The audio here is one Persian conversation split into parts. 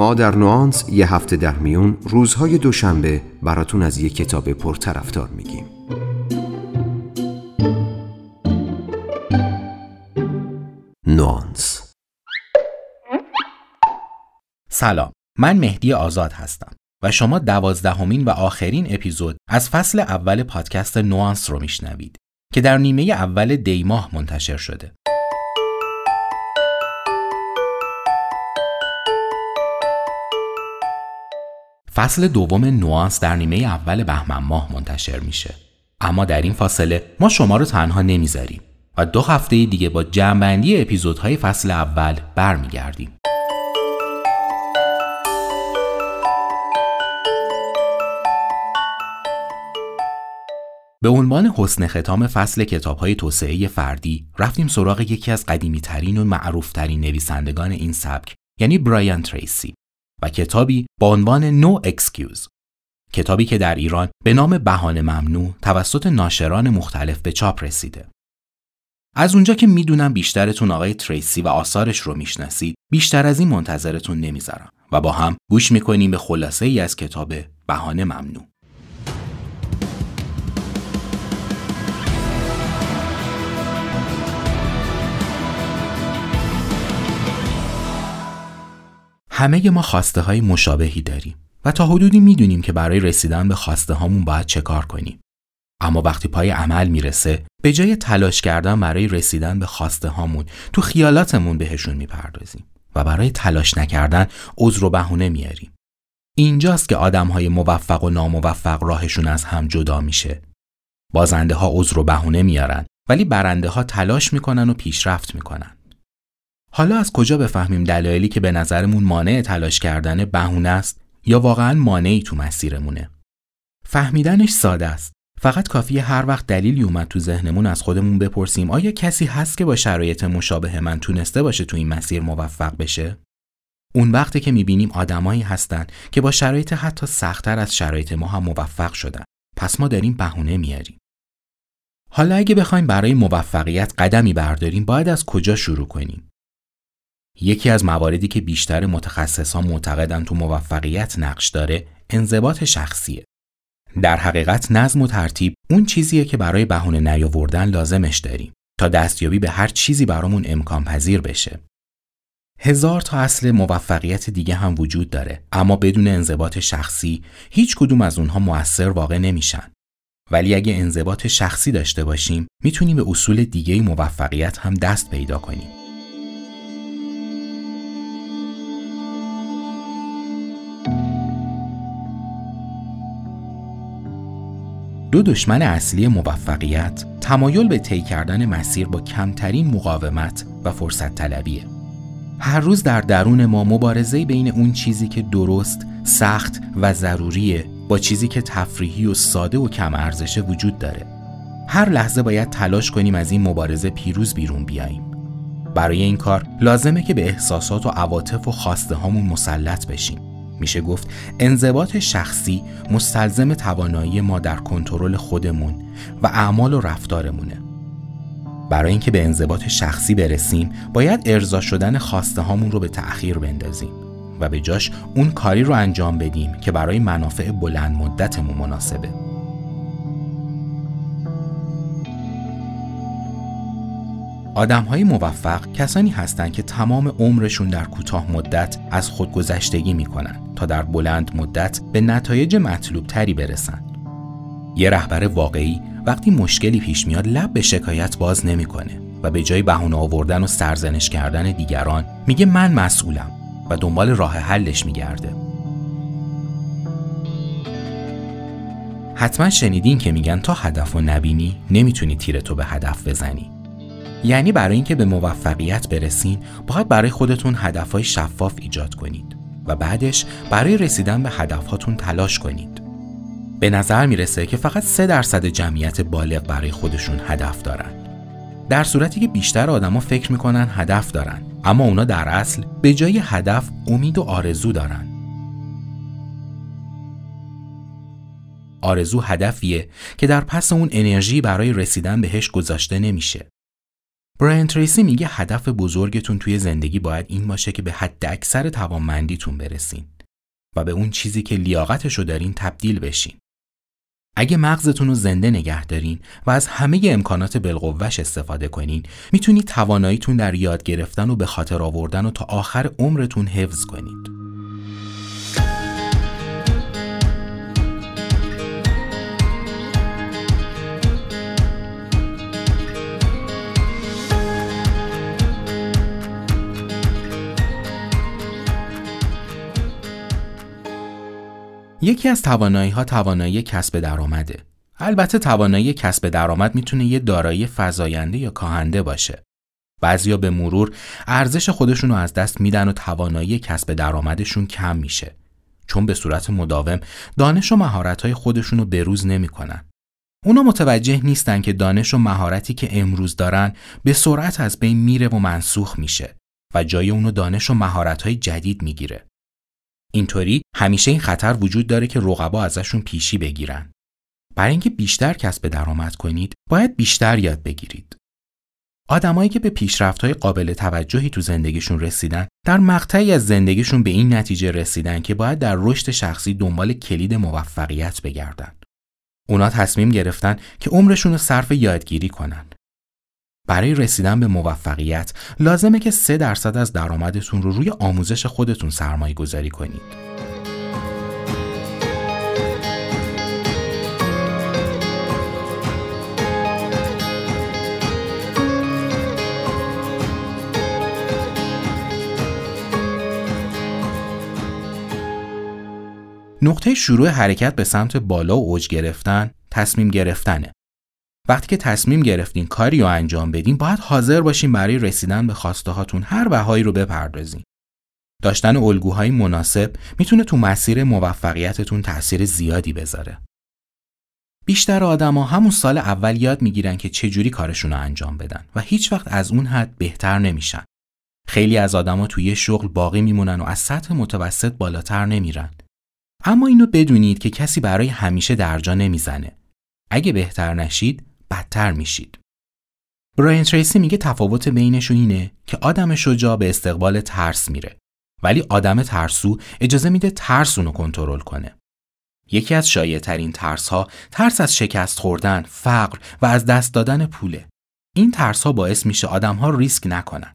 ما در نوانس یه هفته در میون روزهای دوشنبه براتون از یه کتاب پرطرفدار میگیم. نوانس. سلام. من مهدی آزاد هستم و شما دوازدهمین و آخرین اپیزود از فصل اول پادکست نوانس رو میشنوید که در نیمه اول دی ماه منتشر شده. فصل دوم نوانس در نیمه اول بهمن ماه منتشر میشه. اما در این فاصله ما شما رو تنها نمی‌ذاریم و دو هفته دیگه با جمعبندی اپیزودهای فصل اول برمیگردیم. به عنوان حسن ختام فصل کتاب های توسعه فردی رفتیم سراغ یکی از قدیمی ترین و معروف ترین نویسندگان این سبک یعنی برایان تریسی. و کتابی با عنوان No Excuse کتابی که در ایران به نام بهانه ممنوع توسط ناشران مختلف به چاپ رسیده. از اونجا که می‌دونم بیشترتون آقای تریسی و آثارش رو می‌شناسید بیشتر از این منتظرتون نمی‌ذارم و با هم گوش می‌کنیم به خلاصه ای از کتاب بهانه ممنوع. همه ما خواسته های مشابهی داریم و تا حدودی می‌دونیم که برای رسیدن به خواسته هامون باید چه کار کنیم. اما وقتی پای عمل می‌رسه به جای تلاش کردن برای رسیدن به خواسته هامون تو خیالاتمون بهشون می‌پردازیم و برای تلاش نکردن عذر و بهونه میاریم. اینجاست که آدم های موفق و ناموفق راهشون از هم جدا میشه. بازنده ها عذر و بهونه میارن ولی برنده ها تلاش می‌کنن و پیشرفت می‌کنن. حالا از کجا بفهمیم دلایلی که به نظرمون مانع تلاش کردن بهونه است یا واقعا مانعی تو مسیرمونه؟ فهمیدنش ساده است. فقط کافی هر وقت دلیلی اومد تو ذهنمون از خودمون بپرسیم آیا کسی هست که با شرایط مشابه من تونسته باشه تو این مسیر موفق بشه؟ اون وقتی که می‌بینیم آدمایی هستن که با شرایط حتی سختتر از شرایط ما هم موفق شدن. پس ما داریم بهونه میاریم. حالا اگه بخوایم برای موفقیت قدمی برداریم باید از کجا شروع کنیم؟ یکی از مواردی که بیشتر متخصصان معتقدن تو موفقیت نقش داره انضباط شخصیه. در حقیقت نظم و ترتیب اون چیزیه که برای بهونه نیاوردن لازمش داریم تا دستیابی به هر چیزی برامون امکان پذیر بشه. هزار تا اصل موفقیت دیگه هم وجود داره اما بدون انضباط شخصی هیچ کدوم از اونها موثر واقع نمیشن. ولی اگه انضباط شخصی داشته باشیم می‌تونیم به اصول دیگه موفقیت هم دست پیدا کنیم. دو دشمن اصلی موفقیت تمایل به طی کردن مسیر با کمترین مقاومت و فرصت طلبیه. هر روز در درون ما مبارزه بین اون چیزی که درست، سخت و ضروریه با چیزی که تفریحی و ساده و کم ارزشه وجود داره. هر لحظه باید تلاش کنیم از این مبارزه پیروز بیرون بیاییم. برای این کار لازمه که به احساسات و عواطف و خواسته هامون مسلط بشیم. میشه گفت انضباط شخصی مستلزم توانایی ما در کنترل خودمون و اعمال و رفتارمونه. برای اینکه به انضباط شخصی برسیم باید ارضا شدن خواسته هامون رو به تأخیر بندازیم و به جاش اون کاری رو انجام بدیم که برای منافع بلند مدتمون مناسبه. آدم های موفق کسانی هستند که تمام عمرشون در کوتاه مدت از خودگذشتگی می‌کنن. در بلند مدت به نتایج مطلوب تری برسن. یه رهبر واقعی وقتی مشکلی پیش میاد لب به شکایت باز نمی‌کنه و به جای بهونه آوردن و سرزنش کردن دیگران میگه من مسئولم و دنبال راه حلش میگرده. حتما شنیدین که میگن تا هدف و نبینی نمی‌تونی تیرتو به هدف بزنی. یعنی برای اینکه به موفقیت برسین باید برای خودتون هدفهای شفاف ایجاد کنید و بعدش برای رسیدن به هدفهاتون تلاش کنید. به نظر می‌رسه که فقط 3 درصد جمعیت بالغ برای خودشون هدف دارن. در صورتی که بیشتر آدما فکر می‌کنن هدف دارن اما اونا در اصل به جای هدف امید و آرزو دارن. آرزو هدفیه که در پس اون انرژی برای رسیدن بهش گذاشته نمیشه براین تریسی میگه هدف بزرگتون توی زندگی باید این باشه که به حد اکثر توانمندیتون برسین و به اون چیزی که لیاقتشو دارین تبدیل بشین. اگه مغزتون رو زنده نگه دارین و از همه امکانات بالقوهش استفاده کنین می‌تونید تواناییتون در یاد گرفتن و به خاطر آوردن و تا آخر عمرتون حفظ کنید. یکی از توانایی ها توانایی کسب درآمده. البته توانایی کسب درآمد می‌تونه یه دارایی فزاینده یا کاهنده باشه. بعضیا به مرور ارزش خودشون رو از دست میدن و توانایی کسب درآمدشون کم میشه. چون به صورت مداوم دانش و مهارت خودشون رو بروز نمی‌کنن. اونا متوجه نیستن که دانش و مهارتی که امروز دارن به سرعت از بین میره و منسوخ میشه و جای اونو دانش و مهارت های جدید می‌گیره. اینطوری همیشه این خطر وجود داره که رقبا ازشون پیشی بگیرن. برای اینکه بیشتر کسب درآمد کنید، باید بیشتر یاد بگیرید. آدمایی که به پیشرفت‌های قابل توجهی تو زندگیشون رسیدن، در مقطعی از زندگیشون به این نتیجه رسیدن که باید در رشد شخصی دنبال کلید موفقیت بگردن. اونا تصمیم گرفتن که عمرشون رو صرف یادگیری کنن. برای رسیدن به موفقیت لازمه که 3 درصد از درآمدتون رو روی آموزش خودتون سرمایه گذاری کنید. نقطه شروع حرکت به سمت بالا و اوج گرفتن تصمیم گرفتنه. وقتی که تصمیم گرفتین کاری رو انجام بدین باید حاضر باشین برای رسیدن به خواسته هاتون هر بهایی رو بپردازین. داشتن الگوهای مناسب می‌تونه تو مسیر موفقیتتون تاثیر زیادی بذاره. بیشتر آدما همون سال اول یاد می‌گیرن که چجوری کارشون رو انجام بدن و هیچ وقت از اون حد بهتر نمیشن. خیلی از آدما توی شغل باقی میمونن و از سطح متوسط بالاتر نمیرن. اما اینو بدونید که کسی برای همیشه درجا نمی‌زنه. اگه بهتر نشید بدتر میشید. براین تریسی میگه تفاوت بینشون اینه که آدم شجاع به استقبال ترس میره ولی آدم ترسو اجازه میده ترس اونو کنترل کنه. یکی از شایع ترین ترس ها ترس از شکست خوردن، فقر و از دست دادن پوله. این ترس ها باعث میشه آدم ها ریسک نکنن.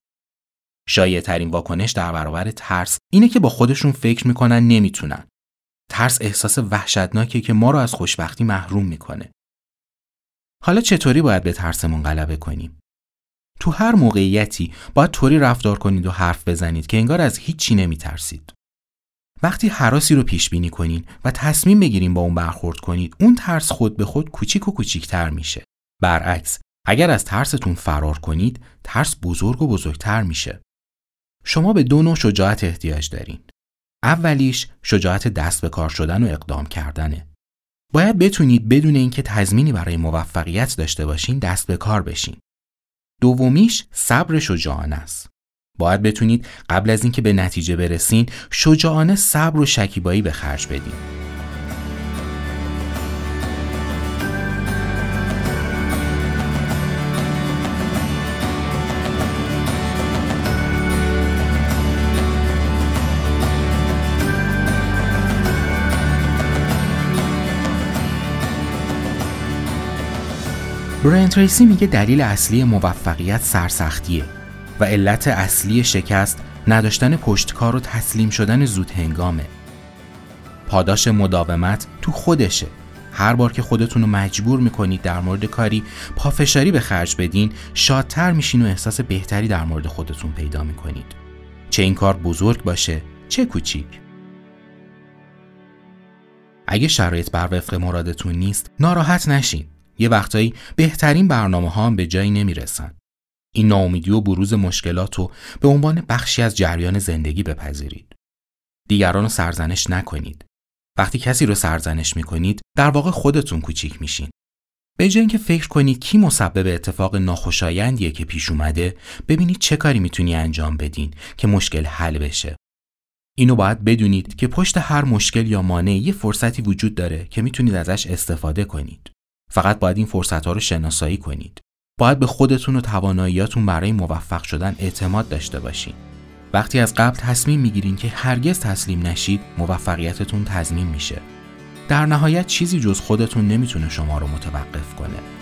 شایع ترین واکنش در برابر ترس اینه که با خودشون فکر می‌کنن نمی‌تونن. ترس احساس وحشتناکیه که ما رو از خوشبختی محروم می‌کنه. حالا چطوری باید به ترسمون غلبه کنیم؟ تو هر موقعیتی باید طوری رفتار کنید و حرف بزنید که انگار از هیچی نمیترسید. وقتی حراسی رو پیش بینی کنین و تصمیم بگیریم با اون برخورد کنید، اون ترس خود به خود کوچیک و کوچیکتر میشه. برعکس، اگر از ترستون فرار کنید، ترس بزرگ و بزرگتر میشه. شما به دو نوع شجاعت احتیاج دارین. اولیش شجاعت دست به کار شدن و اقدام کردنه. باید بتونید بدون اینکه تضمینی برای موفقیت داشته باشین دست به کار بشین. دومیش صبر شجاعانه است. باید بتونید قبل از اینکه به نتیجه برسین شجاعانه صبر و شکیبایی به خرج بدین. براین تریسی میگه دلیل اصلی موفقیت سرسختیه و علت اصلی شکست نداشتن پشتکار و تسلیم شدن زود هنگامه. پاداش مداومت تو خودشه. هر بار که خودتون رو مجبور می‌کنید در مورد کاری پافشاری به خرج بدین شادتر میشین و احساس بهتری در مورد خودتون پیدا می‌کنید. چه این کار بزرگ باشه چه کوچیک. اگه شرایط بر وفق مرادتون نیست ناراحت نشین. یه وقتایی بهترین برنامه ها هم به جایی نمی‌رسن. این ناامیدی و بروز مشکلات رو به عنوان بخشی از جریان زندگی بپذیرید. دیگران رو سرزنش نکنید. وقتی کسی رو سرزنش می‌کنید در واقع خودتون کوچیک میشین. به جای اینکه فکر کنید کی مسبب اتفاق ناخوشایندیه که پیش اومده ببینید چه کاری می‌تونی انجام بدین که مشکل حل بشه. اینو باید بدونید که پشت هر مشکل یا مانع یه فرصتی وجود داره که می‌تونید ازش استفاده کنید. فقط باید این فرصت ها رو شناسایی کنید. باید به خودتون و تواناییاتون برای موفق شدن اعتماد داشته باشین. وقتی از قبل تصمیم می‌گیرین که هرگز تسلیم نشید، موفقیتتون تضمین میشه. در نهایت چیزی جز خودتون نمی‌تونه شما رو متوقف کنه.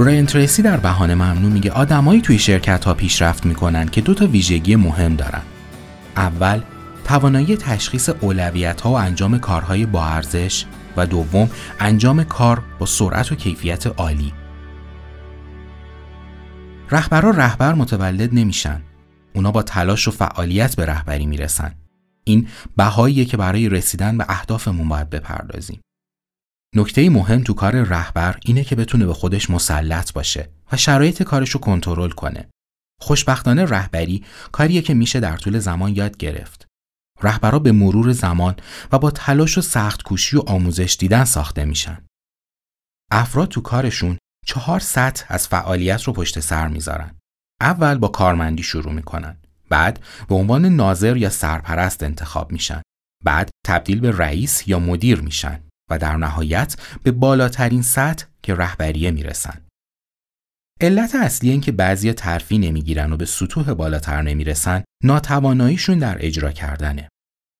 براین تریسی در بهانه ممنوع میگه آدمایی توی شرکت ها پیشرفت می‌کنن که دو تا ویژگی مهم دارن. اول توانایی تشخیص اولویت ها و انجام کارهای با ارزش و دوم انجام کار با سرعت و کیفیت عالی. رهبرا رهبر متولد نمیشن. اونا با تلاش و فعالیت به رهبری می‌رسن. این بهاییه که برای رسیدن به اهدافمون باید بپردازیم. نکته مهم تو کار رهبر اینه که بتونه به خودش مسلط باشه و شرایط کارش رو کنترل کنه. خوشبختانه رهبری کاریه که میشه در طول زمان یاد گرفت. رهبرا به مرور زمان و با تلاش و سخت کوشی و آموزش دیدن ساخته میشن. افراد تو کارشون چهار سطح از فعالیت رو پشت سر می‌ذارن. اول با کارمندی شروع می‌کنن. بعد به عنوان ناظر یا سرپرست انتخاب میشن. بعد تبدیل به رئیس یا مدیر میشن. و در نهایت به بالاترین سطح که رهبریه می‌رسن. علت اصلی این که بعضی ترفی نمی‌گیرن و به سطوح بالاتر نمی‌رسن ناتواناییشون در اجرا کردنه.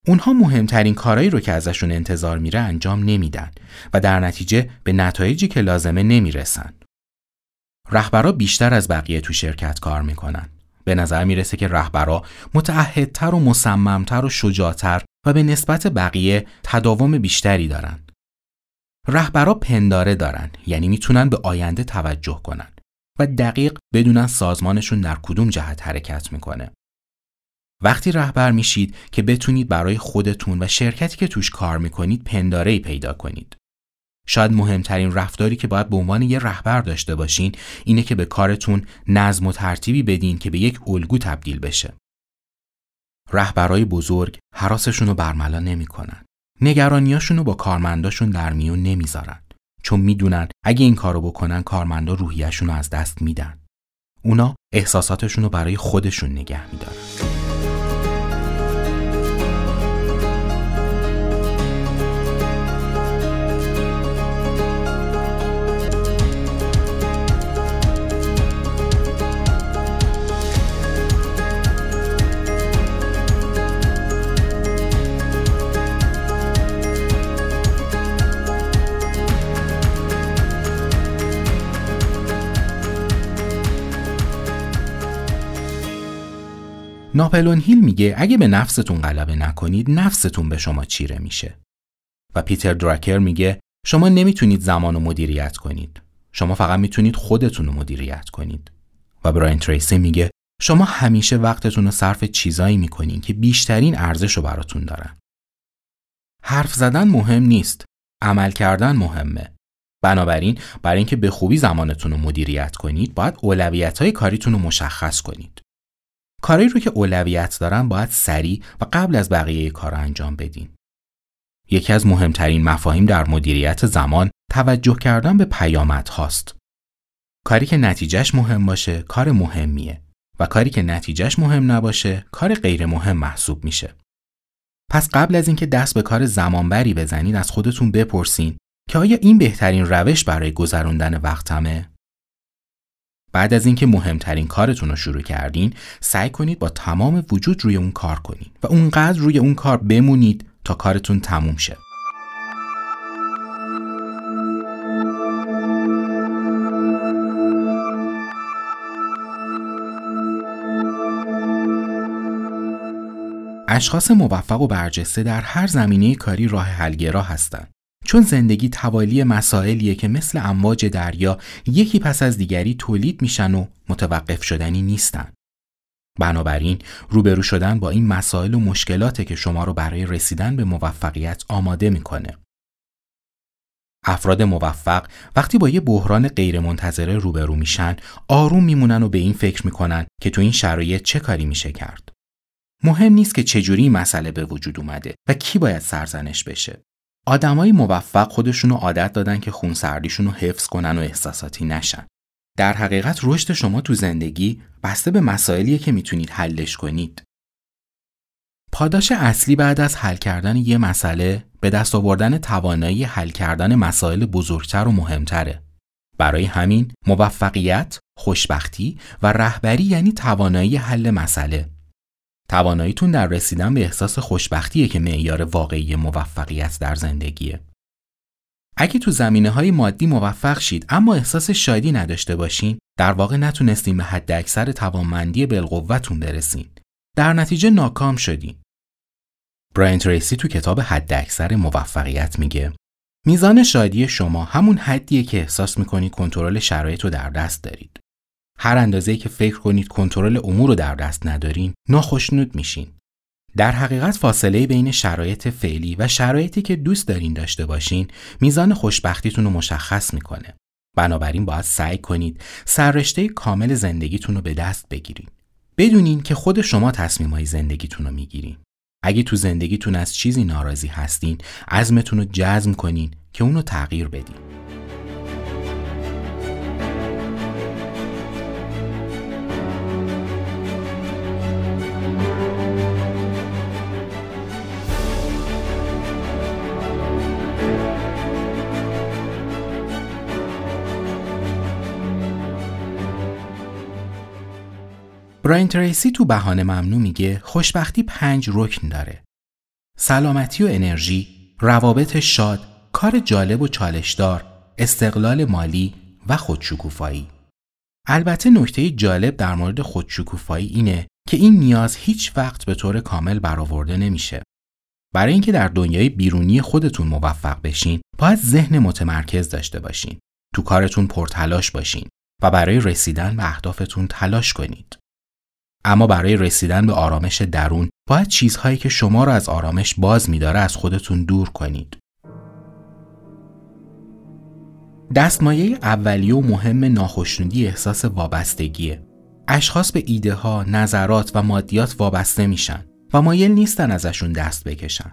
اونها مهمترین کارهایی رو که ازشون انتظار میره انجام نمیدن و در نتیجه به نتایجی که لازمه نمی‌رسن. رهبرا بیشتر از بقیه تو شرکت کار می‌کنن. به نظر می‌رسه که رهبرا متعهدتر و مصممتر و شجاعتر و به نسبت بقیه تداوم بیشتری دارن. رهبرا پنداره دارن یعنی می‌تونن به آینده توجه کنن و دقیق بدونن سازمانشون در کدوم جهت حرکت می‌کنه. وقتی رهبر میشید که بتونید برای خودتون و شرکتی که توش کار می‌کنید پنداره پیدا کنید. شاید مهمترین رفتاری که باید به عنوان یه رهبر داشته باشین اینه که به کارتون نظم و ترتیبی بدین که به یک الگو تبدیل بشه. رهبرای بزرگ حراسشون رو برملا نمی‌کنن. نگرانیاشون رو با کارمنداشون در میون نمی‌ذارن. چون می‌دونن اگه این کارو بکنن کارمندا روحیشون رو از دست میدن. اونا احساساتشون رو برای خودشون نگه میدارن. ناپلون هیل میگه اگه به نفستون غلبه نکنید نفستون به شما چیره میشه. و پیتر دراکر میگه شما نمی‌تونید زمان رو مدیریت کنید. شما فقط می‌تونید خودتون رو مدیریت کنید. و براین تریسی میگه شما همیشه وقتتون رو صرف چیزایی می‌کنین که بیشترین ارزش رو براتون دارن. حرف زدن مهم نیست. عمل کردن مهمه. بنابراین برای اینکه به خوبی زمانتون رو مدیریت کنید باید اولویت های کاریتون رو مشخص کنید. کاری رو که اولویت دارن باید سریع و قبل از بقیه کار انجام بدین. یکی از مهمترین مفاهیم در مدیریت زمان توجه کردن به پیامت هاست. کاری که نتیجهش مهم باشه کار مهمیه و کاری که نتیجهش مهم نباشه کار غیر مهم محسوب میشه. پس قبل از اینکه دست به کار زمانبری بزنید از خودتون بپرسین که آیا این بهترین روش برای گذراندن وقتمه بعد از اینکه مهمترین کارتون رو شروع کردین سعی کنید با تمام وجود روی اون کار کنید و اونقدر روی اون کار بمونید تا کارتون تموم شه. اشخاص موفق و برجسته در هر زمینه کاری راه حلگرا هستند چون زندگی توالی مسائلیه که مثل امواج دریا یکی پس از دیگری تولید میشن و متوقف شدنی نیستن. بنابراین روبرو شدن با این مسائل و مشکلاته که شما رو برای رسیدن به موفقیت آماده می‌کنه. افراد موفق وقتی با یه بحران غیرمنتظره روبرو میشن آروم میمونن و به این فکر می‌کنن که تو این شرایط چه کاری میشه کرد. مهم نیست که چجوری مسئله به وجود اومده و کی باید سرزنش بشه. آدمای موفق خودشونو عادت دادن که خونسردیشون رو حفظ کنن و احساساتی نشن. در حقیقت رشد شما تو زندگی بسته به مسائلیه که می‌تونید حلش کنید. پاداش اصلی بعد از حل کردن یه مسئله به دست آوردن توانایی حل کردن مسائل بزرگتر و مهمتره. برای همین موفقیت، خوشبختی و رهبری یعنی توانایی حل مسئله. تواناییتون در رسیدن به احساس خوشبختیه که معیار واقعی موفقیت در زندگیه. اگه تو زمینه های مادی موفق شید اما احساس شادی نداشته باشین در واقع نتونستین به حد اکثر توانمندی بالقوتون برسین. در نتیجه ناکام شدین. براین تریسی تو کتاب حد اکثر موفقیت میگه میزان شادی شما همون حدیه که احساس می‌کنید کنترل شرایط رو در دست دارید. هر اندازه‌ای که فکر کنید کنترل امور رو در دست ندارین، ناخشنود میشین. در حقیقت فاصله بین شرایط فعلی و شرایطی که دوست دارین داشته باشین، میزان خوشبختیتون رو مشخص می‌کنه. بنابراین باید سعی کنید سررشته کامل زندگیتون رو به دست بگیرید. بدونین که خود شما تصمیمهای زندگیتون رو می‌گیرین. اگه تو زندگیتون از چیزی ناراضی هستین عزمتون رو جزم کنین که اونو تغییر بدین براین تریسی تو بهانه ممنوع میگه خوشبختی پنج رکن داره. سلامتی و انرژی، روابط شاد، کار جالب و چالشدار، استقلال مالی و خودشکوفایی. البته نکته جالب در مورد خودشکوفایی اینه که این نیاز هیچ وقت به طور کامل برآورده نمیشه. برای اینکه در دنیای بیرونی خودتون موفق بشین، باید ذهن متمرکز داشته باشین. تو کارتون پرتلاش باشین و برای رسیدن به اهدافتون تلاش کنید. اما برای رسیدن به آرامش درون باید چیزهایی که شما را از آرامش باز میداره از خودتون دور کنید. دستمایه اولیه و مهم ناخشنودی احساس وابستگیه. اشخاص به ایده ها، نظرات و مادیات وابسته میشن و مایل نیستن ازشون دست بکشن.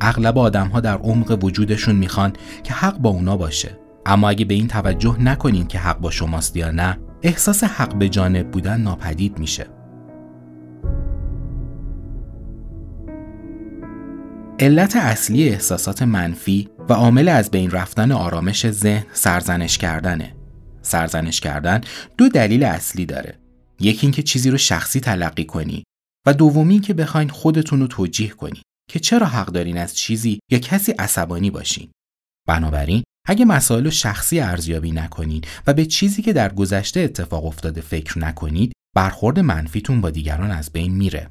اغلب آدم ها در عمق وجودشون می‌خوان که حق با اونا باشه. اما اگه به این توجه نکنین که حق با شماست یا نه احساس حق به جانب بودن ناپدید میشه. علت اصلی احساسات منفی و عامل از بین رفتن آرامش ذهن سرزنش کردنه. سرزنش کردن دو دلیل اصلی داره. یکی اینکه چیزی رو شخصی تلقی کنی و دومی که بخواین خودتون رو توجیه کنی که چرا حق دارین از چیزی یا کسی عصبانی باشین. بنابراین اگه مسائل شخصی ارزیابی نکنید و به چیزی که در گذشته اتفاق افتاده فکر نکنید برخورد منفیتون با دیگران از بین میره.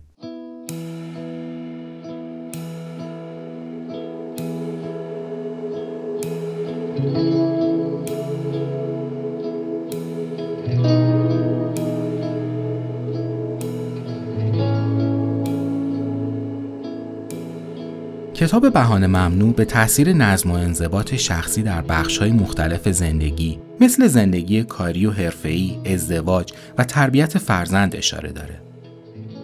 کتاب بهانه ممنوع به تاثیر نظم و انضباط شخصی در بخش‌های مختلف زندگی مثل زندگی کاری و حرفه‌ای، ازدواج و تربیت فرزند اشاره داره.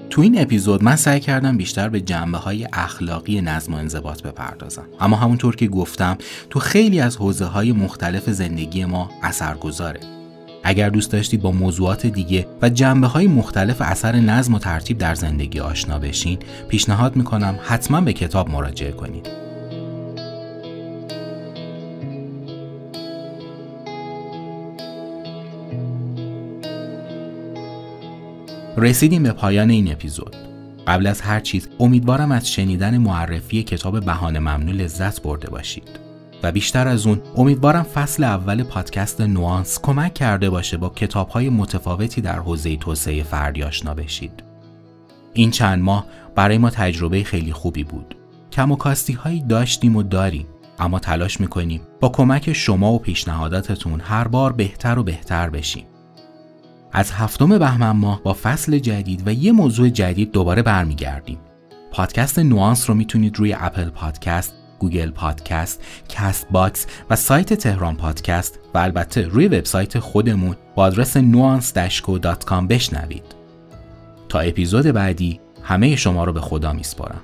تو این اپیزود من سعی کردم بیشتر به جنبه های اخلاقی نظم و انضباط بپردازم اما همونطور که گفتم تو خیلی از حوزه های مختلف زندگی ما اثر گذاره اگر دوست داشتید با موضوعات دیگه و جنبه های مختلف اثر نظم و ترتیب در زندگی آشنا بشین پیشنهاد می‌کنم حتما به کتاب مراجعه کنید. رسیدیم به پایان این اپیزود. قبل از هر چیز امیدوارم از شنیدن معرفی کتاب بهانه ممنوع لذت برده باشید. و بیشتر از اون امیدوارم فصل اول پادکست نوانس کمک کرده باشه با کتابهای متفاوتی در حوزه توسعه فردی آشنا بشید. این چند ماه برای ما تجربه خیلی خوبی بود. کم و کاستی هایی داشتیم و داریم اما تلاش می‌کنیم با کمک شما و پیشنهاداتتون هر بار بهتر و بهتر بشیم. از هفتم بهمن ماه با فصل جدید و یه موضوع جدید دوباره برمیگردیم. پادکست نوانس رو می‌تونید روی اپل پادکست، گوگل پادکست، کست باکس و سایت تهران پادکست و البته روی وبسایت خودمون با آدرس nuance بشنوید. تا اپیزود بعدی همه شما رو به خدا میسپارم